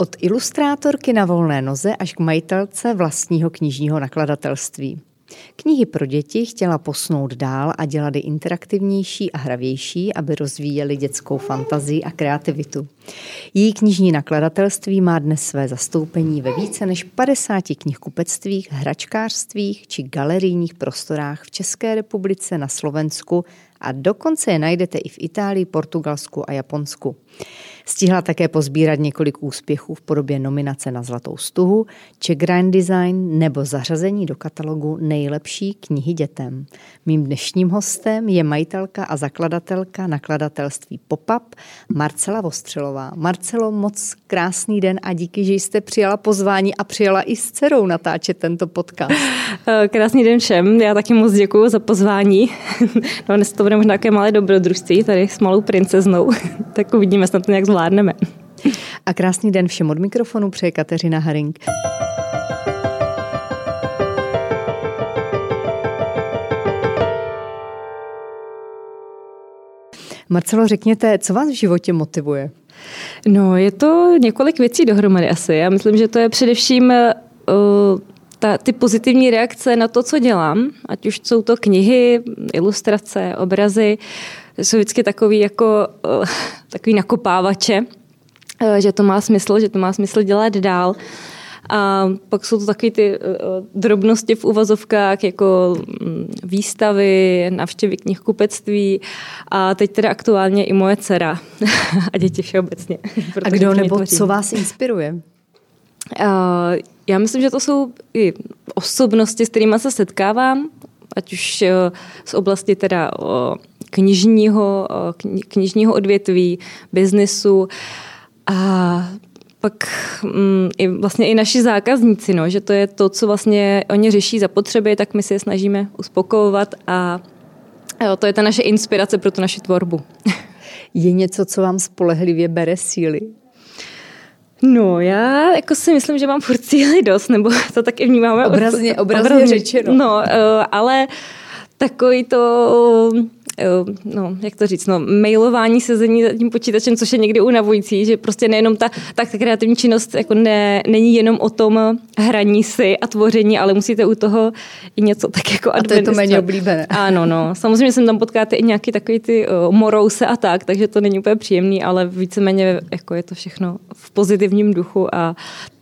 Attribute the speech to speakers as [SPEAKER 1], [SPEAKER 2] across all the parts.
[SPEAKER 1] Od ilustrátorky na volné noze až k majitelce vlastního knižního nakladatelství. Knihy pro děti chtěla posnout dál a dělat je interaktivnější a hravější, aby rozvíjeli dětskou fantazii a kreativitu. Její knižní nakladatelství má dnes své zastoupení ve více než 50 knihkupectvích, hračkářstvích či galerijních prostorách v České republice, na Slovensku a dokonce je najdete i v Itálii, Portugalsku a Japonsku. Stihla také pozbírat několik úspěchů v podobě nominace na Zlatou stuhu, Czech Grand Design nebo zařazení do katalogu nejlepší knihy dětem. Mým dnešním hostem je majitelka a zakladatelka nakladatelství Pop-up Marcela Vostřelová. Marcelo, moc krásný den a díky, že jste přijala pozvání a přijala i s dcerou natáčet tento podcast.
[SPEAKER 2] Eh, krásný den všem, já taky moc děkuji za pozvání. No, dnes to bude možná také malé dobrodružství tady s malou princeznou, tak uvidíme snad to nějak zvládneme.
[SPEAKER 1] A krásný den všem od mikrofonu přeje Kateřina Haring. Marcelo, řekněte, co vás v životě motivuje?
[SPEAKER 2] No, je to několik věcí dohromady asi. Já myslím, že to je především uh, ta, ty pozitivní reakce na to, co dělám, ať už jsou to knihy, ilustrace, obrazy, jsou vždycky takový jako uh, takový nakopávače, uh, že to má smysl, že to má smysl dělat dál. A pak jsou to takové ty uh, drobnosti v uvazovkách, jako um, výstavy, návštěvy knihkupectví a teď teda aktuálně i moje dcera a děti všeobecně.
[SPEAKER 1] A kdo nebo co vás inspiruje?
[SPEAKER 2] Já myslím, že to jsou i osobnosti, s kterými se setkávám, ať už uh, z oblasti teda uh, knižního, knižního odvětví, biznesu a pak um, i vlastně i naši zákazníci, no, že to je to, co vlastně oni řeší za potřeby, tak my si je snažíme uspokojovat a jo, to je ta naše inspirace pro tu naši tvorbu.
[SPEAKER 1] Je něco, co vám spolehlivě bere síly?
[SPEAKER 2] No, já jako si myslím, že mám furt síly dost, nebo to taky vnímáme.
[SPEAKER 1] Obrazně, obrazně, obrazně řečeno.
[SPEAKER 2] No, uh, ale takový to no, jak to říct, no, mailování, sezení za tím počítačem, což je někdy unavující, že prostě nejenom ta, ta kreativní činnost jako ne, není jenom o tom hraní si a tvoření, ale musíte u toho i něco tak jako
[SPEAKER 1] A to je to méně oblíbené.
[SPEAKER 2] Ano, no. Samozřejmě jsem tam potkáte i nějaký takový ty uh, morouse a tak, takže to není úplně příjemný, ale víceméně jako je to všechno v pozitivním duchu a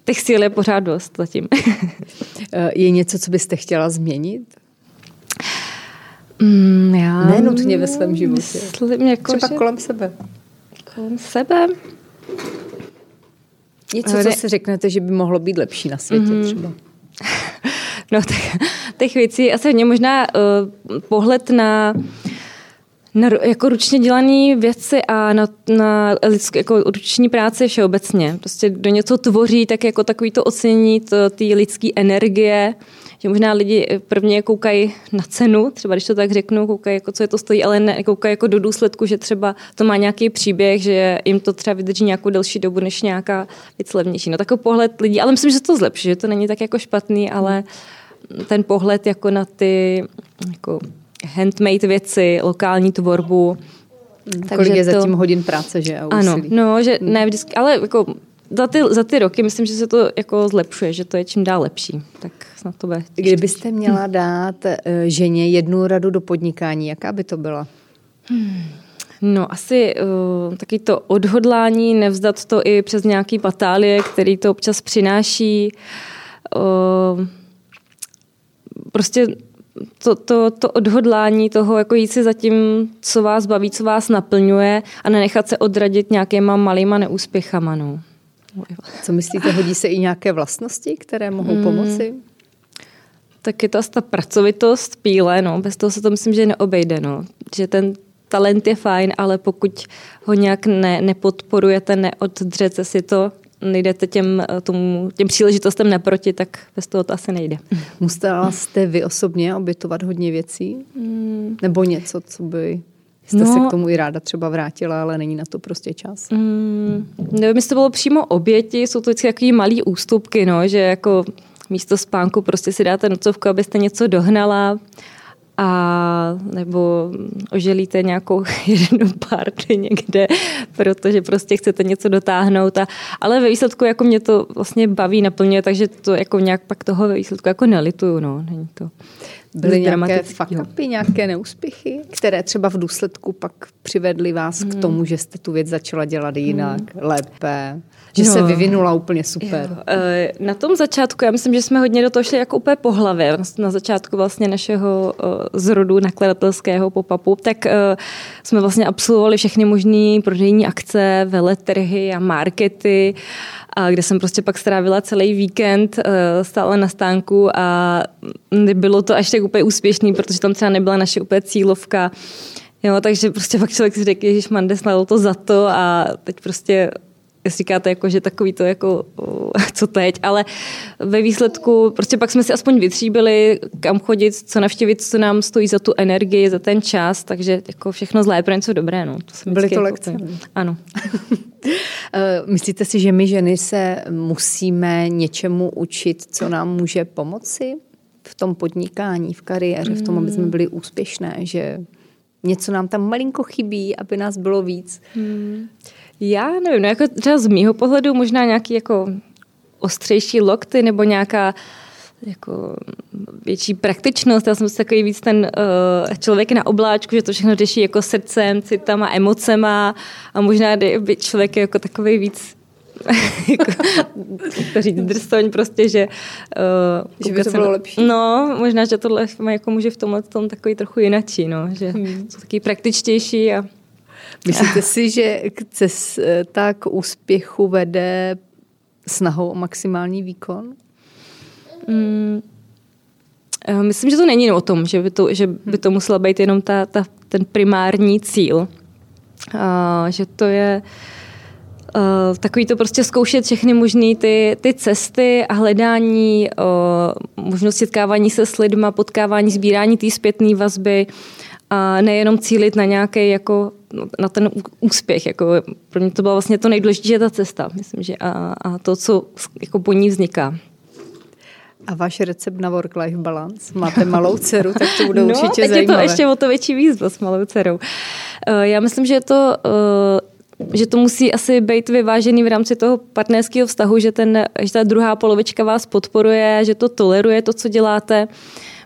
[SPEAKER 2] těch síl je pořád dost zatím.
[SPEAKER 1] je něco, co byste chtěla změnit?
[SPEAKER 2] Mm, já
[SPEAKER 1] Nenutně ve svém životě.
[SPEAKER 2] Myslím, jako,
[SPEAKER 1] Třeba že... kolem sebe.
[SPEAKER 2] Kolem sebe?
[SPEAKER 1] Něco, co si řeknete, že by mohlo být lepší na světě mm. třeba.
[SPEAKER 2] No, tak, těch věcí asi hodně možná uh, pohled na na jako ručně dělané věci a na, na lidské, jako ruční práci všeobecně. Prostě do něco tvoří, tak jako takový to ocenění té lidské energie, že možná lidi prvně koukají na cenu, třeba když to tak řeknu, koukají, jako co je to stojí, ale ne, koukají jako do důsledku, že třeba to má nějaký příběh, že jim to třeba vydrží nějakou delší dobu, než nějaká věc levnější. No takový pohled lidí, ale myslím, že to zlepší, že to není tak jako špatný, ale ten pohled jako na ty jako handmade věci, lokální tvorbu,
[SPEAKER 1] takže Kolik je to... zatím hodin práce, že? A
[SPEAKER 2] ano, no, že ne vždycky, ale jako za ty, za ty roky myslím, že se to jako zlepšuje, že to je čím dál lepší. Tak snad to bude.
[SPEAKER 1] Kdybyste měla dát uh, ženě jednu radu do podnikání, jaká by to byla?
[SPEAKER 2] Hmm. No asi uh, taky to odhodlání, nevzdat to i přes nějaký patálie, který to občas přináší. Uh, prostě to, to, to odhodlání toho, jako jít si za tím, co vás baví, co vás naplňuje a nenechat se odradit nějakýma malýma neúspěchama. No.
[SPEAKER 1] Co myslíte, hodí se i nějaké vlastnosti, které mohou hmm. pomoci?
[SPEAKER 2] Tak je to asi ta pracovitost, píle, no. bez toho se to myslím, že neobejde. No. Že ten talent je fajn, ale pokud ho nějak ne, nepodporujete, neoddřete si to, nejdete těm, tomu, těm příležitostem naproti, tak bez toho to asi nejde.
[SPEAKER 1] Musela jste vy osobně obětovat hodně věcí? Hmm. Nebo něco, co by jste no, se k tomu i ráda třeba vrátila, ale není na to prostě čas?
[SPEAKER 2] Mm, nevím, jestli to bylo přímo oběti, jsou to vždycky takový malý ústupky, no, že jako místo spánku prostě si dáte nocovku, abyste něco dohnala a nebo oželíte nějakou jednu party někde, protože prostě chcete něco dotáhnout. A, ale ve výsledku jako mě to vlastně baví, naplňuje, takže to jako nějak pak toho ve výsledku jako nelituju. No. Není to
[SPEAKER 1] Byly nějaké fakapy, nějaké neúspěchy, které třeba v důsledku pak přivedly vás hmm. k tomu, že jste tu věc začala dělat jinak, hmm. lépe? Že no. se vyvinula úplně super. Jo.
[SPEAKER 2] Eh, na tom začátku, já myslím, že jsme hodně do toho šli jako úplně po hlavě. Na začátku vlastně našeho eh, zrodu nakladatelského pop-upu, tak eh, jsme vlastně absolvovali všechny možné prodejní akce, veletrhy a markety, a kde jsem prostě pak strávila celý víkend stále na stánku a nebylo to až tak úplně úspěšný, protože tam třeba nebyla naše úplně cílovka. Jo, takže prostě pak člověk si řekl, že Mande, to za to a teď prostě říkáte, jako, že takový to jako, co teď, ale ve výsledku prostě pak jsme si aspoň vytříbili, kam chodit, co navštěvit, co nám stojí za tu energii, za ten čas, takže jako všechno zlé pro něco dobré. No.
[SPEAKER 1] To Byly to jako lekce. Jako,
[SPEAKER 2] ano.
[SPEAKER 1] Eh, myslíte si, že my ženy se musíme něčemu učit, co nám může pomoci v tom podnikání, v kariéře, v tom, aby jsme hmm. byli úspěšné, že něco nám tam malinko chybí, aby nás bylo víc? Hmm.
[SPEAKER 2] Já nevím, no jako třeba z mýho pohledu možná nějaký jako ostřejší lokty nebo nějaká jako větší praktičnost. Já jsem si takový víc ten uh, člověk na obláčku, že to všechno řeší jako srdcem, citama, emocema a možná by člověk je jako takový víc jako, to říct drstoň prostě, že...
[SPEAKER 1] Uh, že by to bylo na, lepší.
[SPEAKER 2] No, možná, že tohle jako může v tomhle tom takový trochu jinačí, no, že hmm. jsou taky praktičtější a
[SPEAKER 1] Myslíte si, že cesta k úspěchu vede snahou o maximální výkon?
[SPEAKER 2] Mm, eh, myslím, že to není o tom, že by to, že by to musela být jenom ta, ta, ten primární cíl. A, že to je uh, takový to prostě zkoušet všechny možné ty, ty cesty a hledání, uh, možnost setkávání se s lidma, potkávání, sbírání té zpětné vazby a nejenom cílit na nějaký jako na ten úspěch. Jako, pro mě to byla vlastně to nejdůležitější ta cesta, myslím, že a, a to, co jako po ní vzniká.
[SPEAKER 1] A váš recept na work-life balance? Máte malou dceru, tak to bude
[SPEAKER 2] no,
[SPEAKER 1] určitě
[SPEAKER 2] teď
[SPEAKER 1] zajímavé.
[SPEAKER 2] je to ještě o to větší výzva s malou dcerou. Eh, já myslím, že je to že to musí asi být vyvážený v rámci toho partnerského vztahu, že, ten, že ta druhá polovička vás podporuje, že to toleruje to, co děláte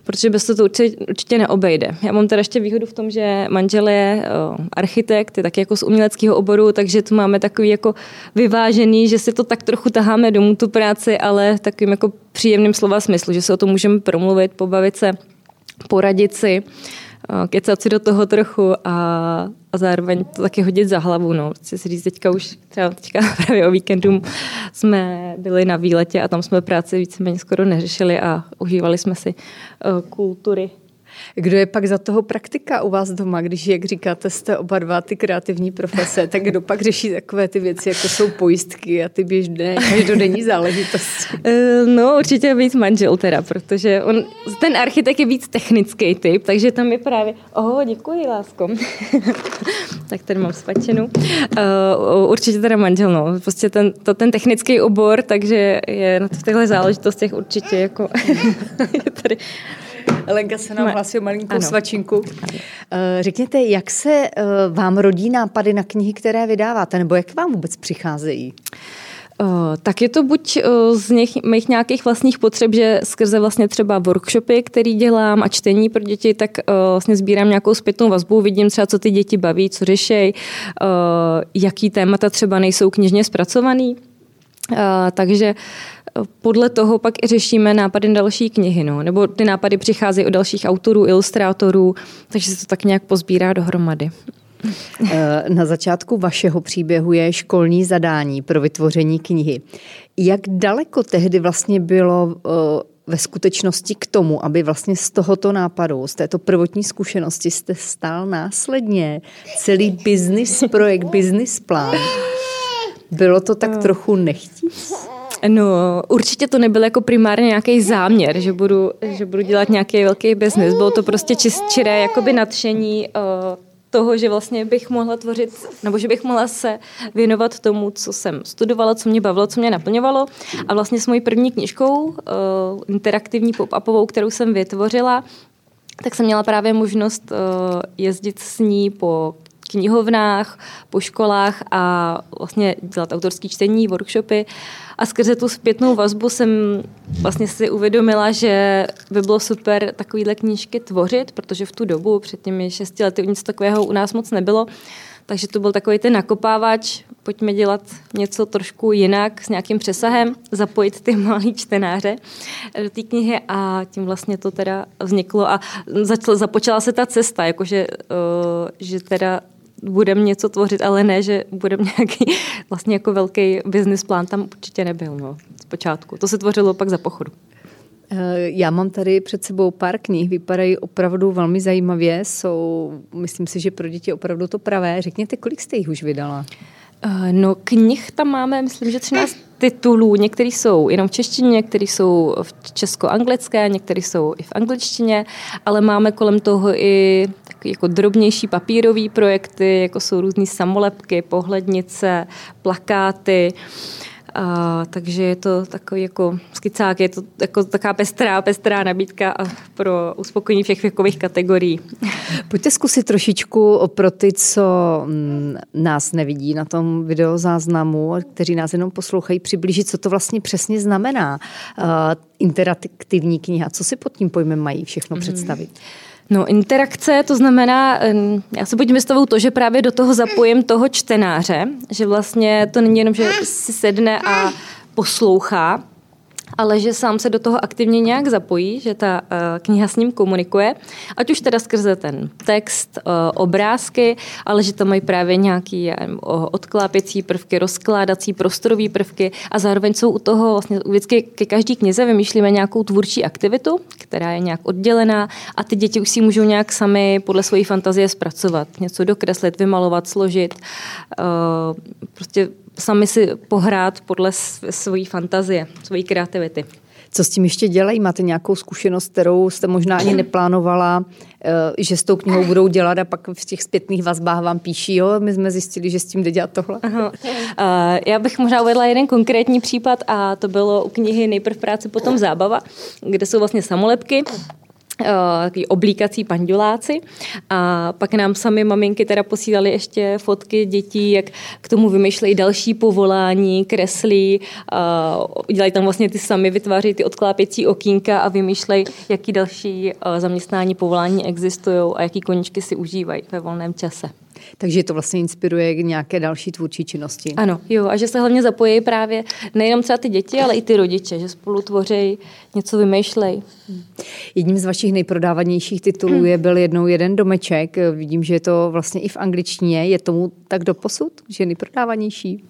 [SPEAKER 2] protože bez toho to určitě, určitě neobejde. Já mám teda ještě výhodu v tom, že manžel je o, architekt, je taky jako z uměleckého oboru, takže to máme takový jako vyvážený, že si to tak trochu taháme domů tu práci, ale takovým jako příjemným slova smyslu, že se o tom můžeme promluvit, pobavit se, poradit si kecat si do toho trochu a, a zároveň to taky hodit za hlavu. No. Chci si říct, teďka už třeba teďka právě o víkendu jsme byli na výletě a tam jsme práci víceméně skoro neřešili a užívali jsme si uh, kultury
[SPEAKER 1] kdo je pak za toho praktika u vás doma, když, jak říkáte, jste oba dva ty kreativní profese, tak kdo pak řeší takové ty věci, jako jsou pojistky a ty běžné každodenní záležitosti?
[SPEAKER 2] Eh, no, určitě víc manžel teda, protože on, ten architekt je víc technický typ, takže tam je právě, oho, děkuji, lásko. tak tady mám spačenu. Uh, určitě teda manžel, no. Prostě ten, to, ten technický obor, takže je na těchto záležitostech určitě jako tady
[SPEAKER 1] Lenka se nám hlásí o malinkou ano. svačinku. Eh, řekněte, jak se eh, vám rodí nápady na knihy, které vydáváte, nebo jak vám vůbec přicházejí?
[SPEAKER 2] Uh, tak je to buď z něch, mých nějakých vlastních potřeb, že skrze vlastně třeba workshopy, který dělám a čtení pro děti, tak vlastně sbírám nějakou zpětnou vazbu, vidím třeba, co ty děti baví, co řešejí, jaký témata třeba nejsou knižně zpracovaný. Takže podle toho pak i řešíme nápady na další knihy, no. nebo ty nápady přicházejí od dalších autorů, ilustrátorů, takže se to tak nějak pozbírá dohromady.
[SPEAKER 1] Eh, na začátku vašeho příběhu je školní zadání pro vytvoření knihy. Jak daleko tehdy vlastně bylo eh, ve skutečnosti k tomu, aby vlastně z tohoto nápadu, z této prvotní zkušenosti jste stál následně celý business projekt, business plán? Bylo to tak eh. trochu nechtíc?
[SPEAKER 2] No, určitě to nebyl jako primárně nějaký záměr, že budu, že budu dělat nějaký velký biznis. Bylo to prostě čist, čiré jakoby nadšení uh, toho, že vlastně bych mohla tvořit, nebo že bych mohla se věnovat tomu, co jsem studovala, co mě bavilo, co mě naplňovalo. A vlastně s mojí první knižkou, uh, interaktivní pop-upovou, kterou jsem vytvořila, tak jsem měla právě možnost uh, jezdit s ní po knihovnách, po školách a vlastně dělat autorský čtení, workshopy. A skrze tu zpětnou vazbu jsem vlastně si uvědomila, že by bylo super takovýhle knížky tvořit, protože v tu dobu, před těmi šesti lety, nic takového u nás moc nebylo. Takže to byl takový ten nakopávač, pojďme dělat něco trošku jinak, s nějakým přesahem, zapojit ty malý čtenáře do té knihy a tím vlastně to teda vzniklo a začala, započala se ta cesta, jakože uh, že teda budeme něco tvořit, ale ne, že budeme nějaký vlastně jako velký business plán, tam určitě nebyl no, z počátku. To se tvořilo pak za pochodu.
[SPEAKER 1] Eh, já mám tady před sebou pár knih, vypadají opravdu velmi zajímavě, jsou, myslím si, že pro děti opravdu to pravé. Řekněte, kolik jste jich už vydala?
[SPEAKER 2] Eh, no, knih tam máme, myslím, že 13 titulů. Některý jsou jenom v češtině, některý jsou v česko-anglické, některý jsou i v angličtině, ale máme kolem toho i jako drobnější papírové projekty, jako jsou různé samolepky, pohlednice, plakáty. A, takže je to takový jako skicák, je to jako taková pestrá, pestrá nabídka pro uspokojení všech věkových kategorií.
[SPEAKER 1] Pojďte zkusit trošičku pro ty, co mm, nás nevidí na tom videozáznamu, kteří nás jenom poslouchají, přiblížit, co to vlastně přesně znamená uh, interaktivní kniha. Co si pod tím pojmem mají všechno mm-hmm. představit?
[SPEAKER 2] No, interakce, to znamená, já se buď vystavuju to, že právě do toho zapojím toho čtenáře, že vlastně to není jenom, že si sedne a poslouchá, ale že sám se do toho aktivně nějak zapojí, že ta uh, kniha s ním komunikuje, ať už teda skrze ten text, uh, obrázky, ale že tam mají právě nějaký odklápěcí prvky, rozkládací prostorové prvky. A zároveň jsou u toho vlastně vždycky ke každý knize vymýšlíme nějakou tvůrčí aktivitu, která je nějak oddělená. A ty děti už si můžou nějak sami podle své fantazie zpracovat, něco dokreslit, vymalovat, složit, uh, prostě sami si pohrát podle své fantazie, své kreativity.
[SPEAKER 1] Co s tím ještě dělají? Máte nějakou zkušenost, kterou jste možná ani neplánovala, eh, že s tou knihou budou dělat a pak v těch zpětných vazbách vám píší, jo, my jsme zjistili, že s tím jde dělat tohle. Aha.
[SPEAKER 2] Uh, já bych možná uvedla jeden konkrétní případ a to bylo u knihy Nejprv práce, potom zábava, kde jsou vlastně samolepky Eh, takový oblíkací panduláci a pak nám sami maminky teda posílali ještě fotky dětí, jak k tomu vymýšlejí další povolání, kreslí, dělají tam vlastně ty sami, vytváří ty odklápěcí okýnka a vymýšlejí, jaký další eh, zaměstnání, povolání existují a jaký koničky si užívají ve volném čase.
[SPEAKER 1] Takže to vlastně inspiruje k nějaké další tvůrčí činnosti.
[SPEAKER 2] Ano, jo, a že se hlavně zapojí právě nejenom třeba ty děti, ale i ty rodiče, že spolu tvoří, něco vymýšlej.
[SPEAKER 1] Jedním z vašich nejprodávanějších titulů hmm. je byl jednou jeden domeček. Vidím, že je to vlastně i v angličtině. Je tomu tak do posud, že je nejprodávanější?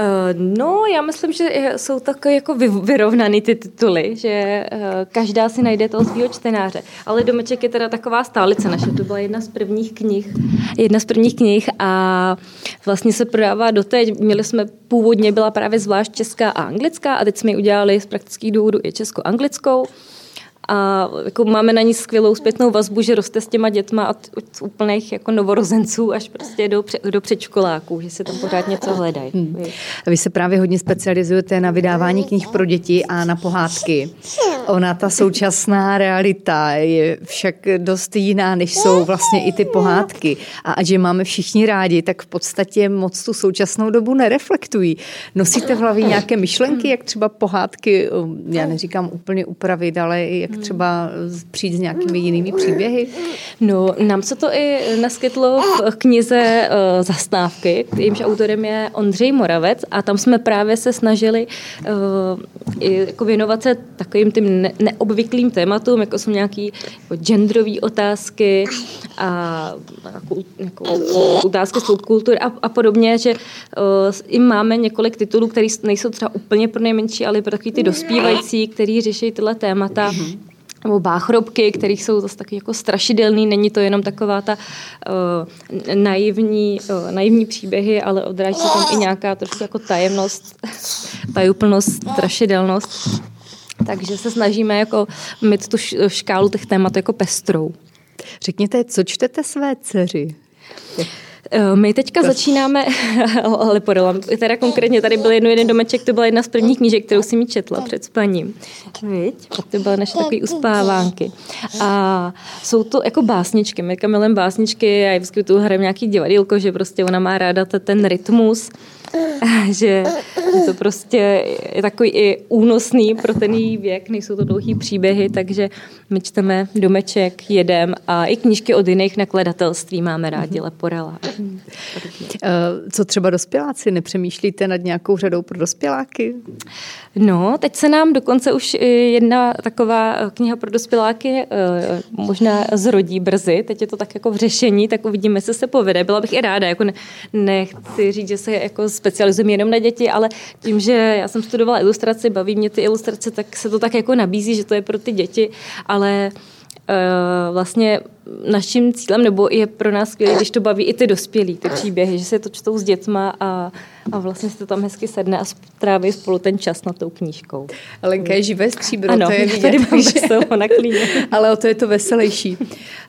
[SPEAKER 2] Uh, no, já myslím, že jsou takové jako vyrovnaný ty tituly, že uh, každá si najde toho svého čtenáře. Ale domeček je teda taková stálice naše. To byla jedna z prvních knih. Jedna z prvních knih a vlastně se prodává doteď. Měli jsme původně byla právě zvlášť česká a anglická a teď jsme ji udělali z praktických důvodů i česko-anglickou a jako máme na ní skvělou zpětnou vazbu, že roste s těma dětma od, od úplných jako novorozenců až prostě do, do předškoláků, že se tam pořád něco hledají. Hmm.
[SPEAKER 1] Vy se právě hodně specializujete na vydávání knih pro děti a na pohádky. Ona, ta současná realita je však dost jiná, než jsou vlastně i ty pohádky. A ať je máme všichni rádi, tak v podstatě moc tu současnou dobu nereflektují. Nosíte v hlavě nějaké myšlenky, jak třeba pohádky, um, já neříkám úplně upravit, ale jak třeba přijít s nějakými jinými příběhy?
[SPEAKER 2] No, nám se to i naskytlo v knize uh, Zastávky, jejímž autorem je Ondřej Moravec a tam jsme právě se snažili uh, i jako věnovat se takovým tím ne- neobvyklým tématům, jako jsou nějaké jako genderové otázky a jako, jako, otázky subkultury a, a podobně, že uh, i máme několik titulů, které nejsou třeba úplně pro nejmenší, ale pro takový ty dospívající, který řeší tyhle témata. Mm-hmm nebo báchrobky, kterých jsou zase taky jako strašidelný, není to jenom taková ta uh, naivní, uh, naivní příběhy, ale odráží se tam i nějaká trošku jako tajemnost, tajuplnost, strašidelnost. Takže se snažíme jako mít tu škálu těch témat jako pestrou.
[SPEAKER 1] Řekněte, co čtete své dceři?
[SPEAKER 2] Eh, my teďka to... začínáme Leporelem. Teda konkrétně tady byl jedno jeden domeček, to byla jedna z prvních knížek, kterou si mi četla před spaním. Víď? To byly naše takové uspávánky. A jsou to jako básničky. My milujeme básničky a já vždycky tu hrajeme nějaký divadílko, že prostě ona má ráda ten rytmus že, to prostě je takový i únosný pro ten její věk, nejsou to dlouhý příběhy, takže my čteme domeček, jedem a i knížky od jiných nakladatelství máme rádi, Leporela.
[SPEAKER 1] Eh, co třeba dospěláci? Nepřemýšlíte nad nějakou řadou pro dospěláky?
[SPEAKER 2] No, teď se nám dokonce už jedna taková kniha pro dospěláky eh, možná zrodí brzy. Teď je to tak jako v řešení, tak uvidíme, jestli se povede. Byla bych i ráda, jako ne, nechci říct, že se jako specializujeme jenom na děti, ale tím, že já jsem studovala ilustraci, baví mě ty ilustrace, tak se to tak jako nabízí, že to je pro ty děti, ale vlastně naším cílem, nebo je pro nás skvělé, když to baví i ty dospělí, ty příběhy, že se to čtou s dětma a, a vlastně se to tam hezky sedne a tráví spolu ten čas nad tou knížkou.
[SPEAKER 1] Lenka je živé stříbro,
[SPEAKER 2] ano,
[SPEAKER 1] to je vidět.
[SPEAKER 2] tady mám že... na klíně.
[SPEAKER 1] Ale o to je to veselější.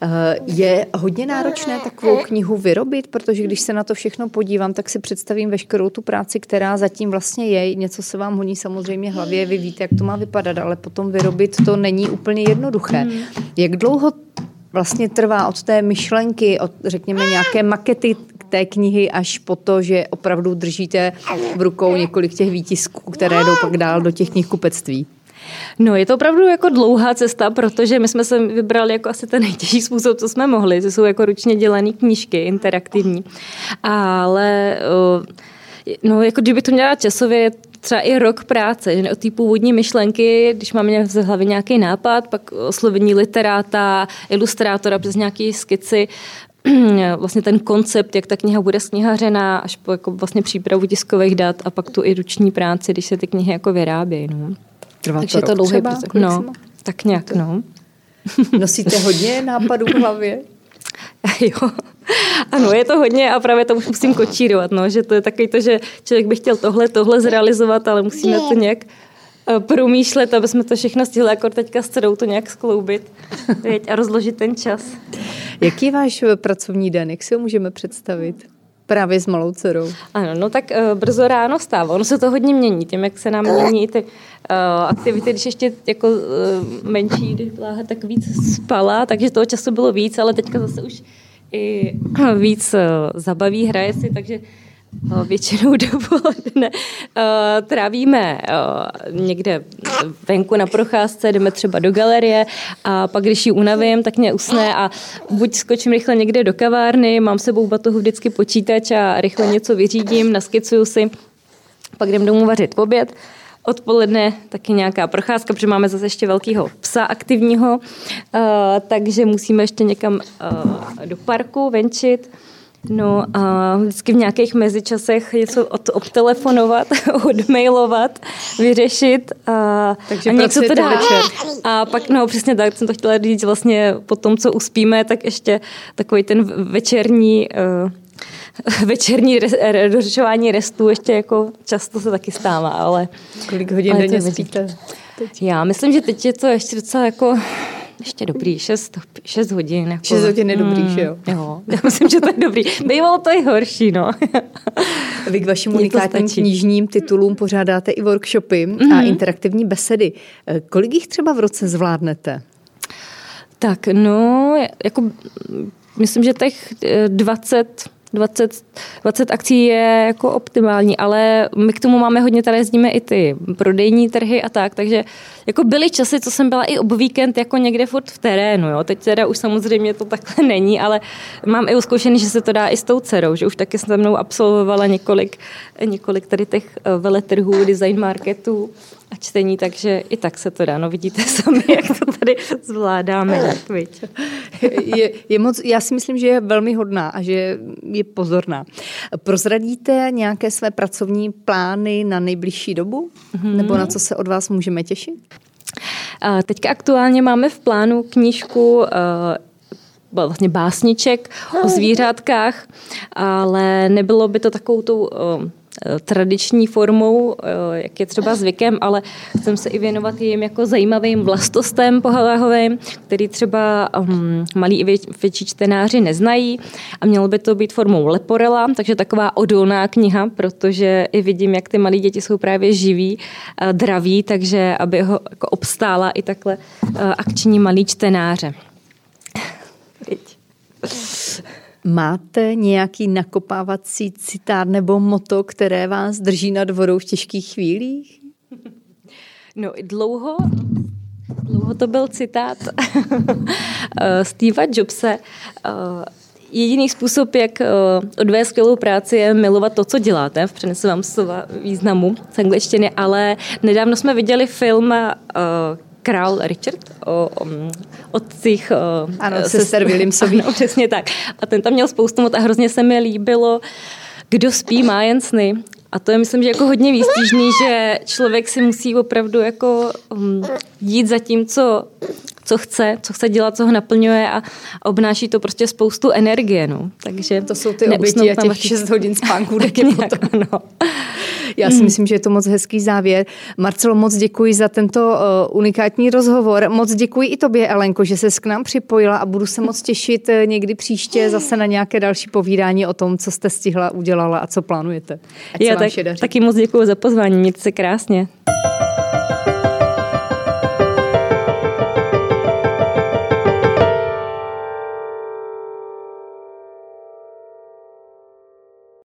[SPEAKER 1] Eh, je hodně náročné takovou knihu vyrobit, protože když se na to všechno podívám, tak si představím veškerou tu práci, která zatím vlastně je. Něco se vám honí samozřejmě hlavě, vy víte, jak to má vypadat, ale potom vyrobit to není úplně jednoduché. Hmm. Jak dlouho vlastně trvá od té myšlenky, od řekněme nějaké makety té knihy až po to, že opravdu držíte v rukou několik těch výtisků, které jdou pak dál do těch knihkupectví?
[SPEAKER 2] No, je to opravdu jako dlouhá cesta, protože my jsme se vybrali jako asi ten nejtěžší způsob, co jsme mohli. To jsou jako ručně dělané knížky, interaktivní. Ale no, jako kdyby to měla časově, třeba i rok práce, že od té původní myšlenky, když máme v hlavě nějaký nápad, pak oslovení literáta, ilustrátora přes nějaké skici, vlastně ten koncept, jak ta kniha bude sněhařená, až po jako vlastně přípravu tiskových dat a pak tu i ruční práci, když se ty knihy jako vyrábějí. No.
[SPEAKER 1] Trvá Takže to, to dlouhý
[SPEAKER 2] proces. No, tak nějak, no.
[SPEAKER 1] Nosíte hodně nápadů v hlavě?
[SPEAKER 2] jo. Ano, je to hodně a právě to už musím kočírovat, no, že to je takový to, že člověk by chtěl tohle, tohle zrealizovat, ale musíme to nějak promýšlet, aby jsme to všechno stihli, jako teďka s dcerou to nějak skloubit a rozložit ten čas.
[SPEAKER 1] Jaký je váš eh, pracovní den? Jak si ho můžeme představit? Právě s malou dcerou.
[SPEAKER 2] Ano, no tak uh, brzo ráno stává. Ono se to hodně mění, tím, jak se nám mění ty uh, aktivity, když ještě jako uh, menší, když byla tak víc spala, takže toho času bylo víc, ale teďka zase už i víc uh, zabaví, hraje si, takže většinou dopoledne trávíme někde venku na procházce, jdeme třeba do galerie a pak, když ji unavím, tak mě usne a buď skočím rychle někde do kavárny, mám sebou batohu vždycky počítač a rychle něco vyřídím, naskicuju si, pak jdem domů vařit oběd, odpoledne taky nějaká procházka, protože máme zase ještě velkého psa aktivního, takže musíme ještě někam do parku venčit. No a vždycky v nějakých mezičasech něco od, obtelefonovat, odmailovat, vyřešit a,
[SPEAKER 1] Takže a něco to dá.
[SPEAKER 2] A pak, no přesně tak, jsem to chtěla říct, vlastně po tom, co uspíme, tak ještě takový ten večerní uh, večerní dořešování restů ještě jako často se taky stává, ale...
[SPEAKER 1] Kolik hodin denně spíte?
[SPEAKER 2] Já myslím, že teď je to ještě docela jako ještě dobrý, 6, 6 hodin. Jako,
[SPEAKER 1] 6 hodin je dobrý, mm, že jo?
[SPEAKER 2] Jo, já myslím, že to je dobrý. Bývalo to i horší, no.
[SPEAKER 1] Vy k vašim unikátním knižním titulům pořádáte i workshopy mm-hmm. a mhm. interaktivní besedy. Kolik jich třeba v roce zvládnete?
[SPEAKER 2] Tak, no, jako myslím, že těch 20 20, 20 akcí je jako optimální, ale my k tomu máme hodně, tady jezdíme i ty prodejní trhy a tak, takže jako byly časy, co jsem byla i ob víkend jako někde furt v terénu, jo. Teď teda už samozřejmě to takhle není, ale mám i uskoušený, že se to dá i s tou dcerou, že už taky se mnou absolvovala několik, několik tady těch eh, veletrhů, design marketů a čtení, takže i tak se to dá. No vidíte sami, jak to tady zvládáme.
[SPEAKER 1] Je, je moc, já si myslím, že je velmi hodná a že je pozorná. Prozradíte nějaké své pracovní plány na nejbližší dobu? Mm-hmm. Nebo na co se od vás můžeme těšit?
[SPEAKER 2] Teďka aktuálně máme v plánu knížku vlastně básniček o zvířátkách, ale nebylo by to takovou tou tradiční formou, jak je třeba zvykem, ale chcem se i věnovat jim jako zajímavým vlastostem pohaváhovým, který třeba um, malí i větší čtenáři neznají a mělo by to být formou leporela, takže taková odolná kniha, protože i vidím, jak ty malí děti jsou právě živí, draví, takže aby ho jako obstála i takhle akční malí čtenáře.
[SPEAKER 1] Máte nějaký nakopávací citát nebo moto, které vás drží nad vodou v těžkých chvílích?
[SPEAKER 2] No, dlouho, dlouho to byl citát Steva Jobse. Jediný způsob, jak odvést skvělou práci, je milovat to, co děláte. Přenesu vám slova významu z angličtiny, ale nedávno jsme viděli film král Richard o, o otcích.
[SPEAKER 1] Ano, se sester Williamsových.
[SPEAKER 2] Ano, přesně tak. A ten tam měl spoustu mot a hrozně se mi líbilo, kdo spí, má jen sny. A to je, myslím, že jako hodně výstižný, že člověk si musí opravdu jako um, jít za tím, co, co chce, co chce dělat, co ho naplňuje a, obnáší to prostě spoustu energie. No. Takže
[SPEAKER 1] to jsou ty oběti a těch 6 hodin spánku, tak je potom. Ano. Já si hmm. myslím, že je to moc hezký závěr. Marcelo, moc děkuji za tento uh, unikátní rozhovor. Moc děkuji i tobě, Elenko, že se k nám připojila a budu se moc těšit uh, někdy příště zase na nějaké další povídání o tom, co jste stihla, udělala a co plánujete.
[SPEAKER 2] Ať Já tak, taky moc děkuji za pozvání, mějte se krásně.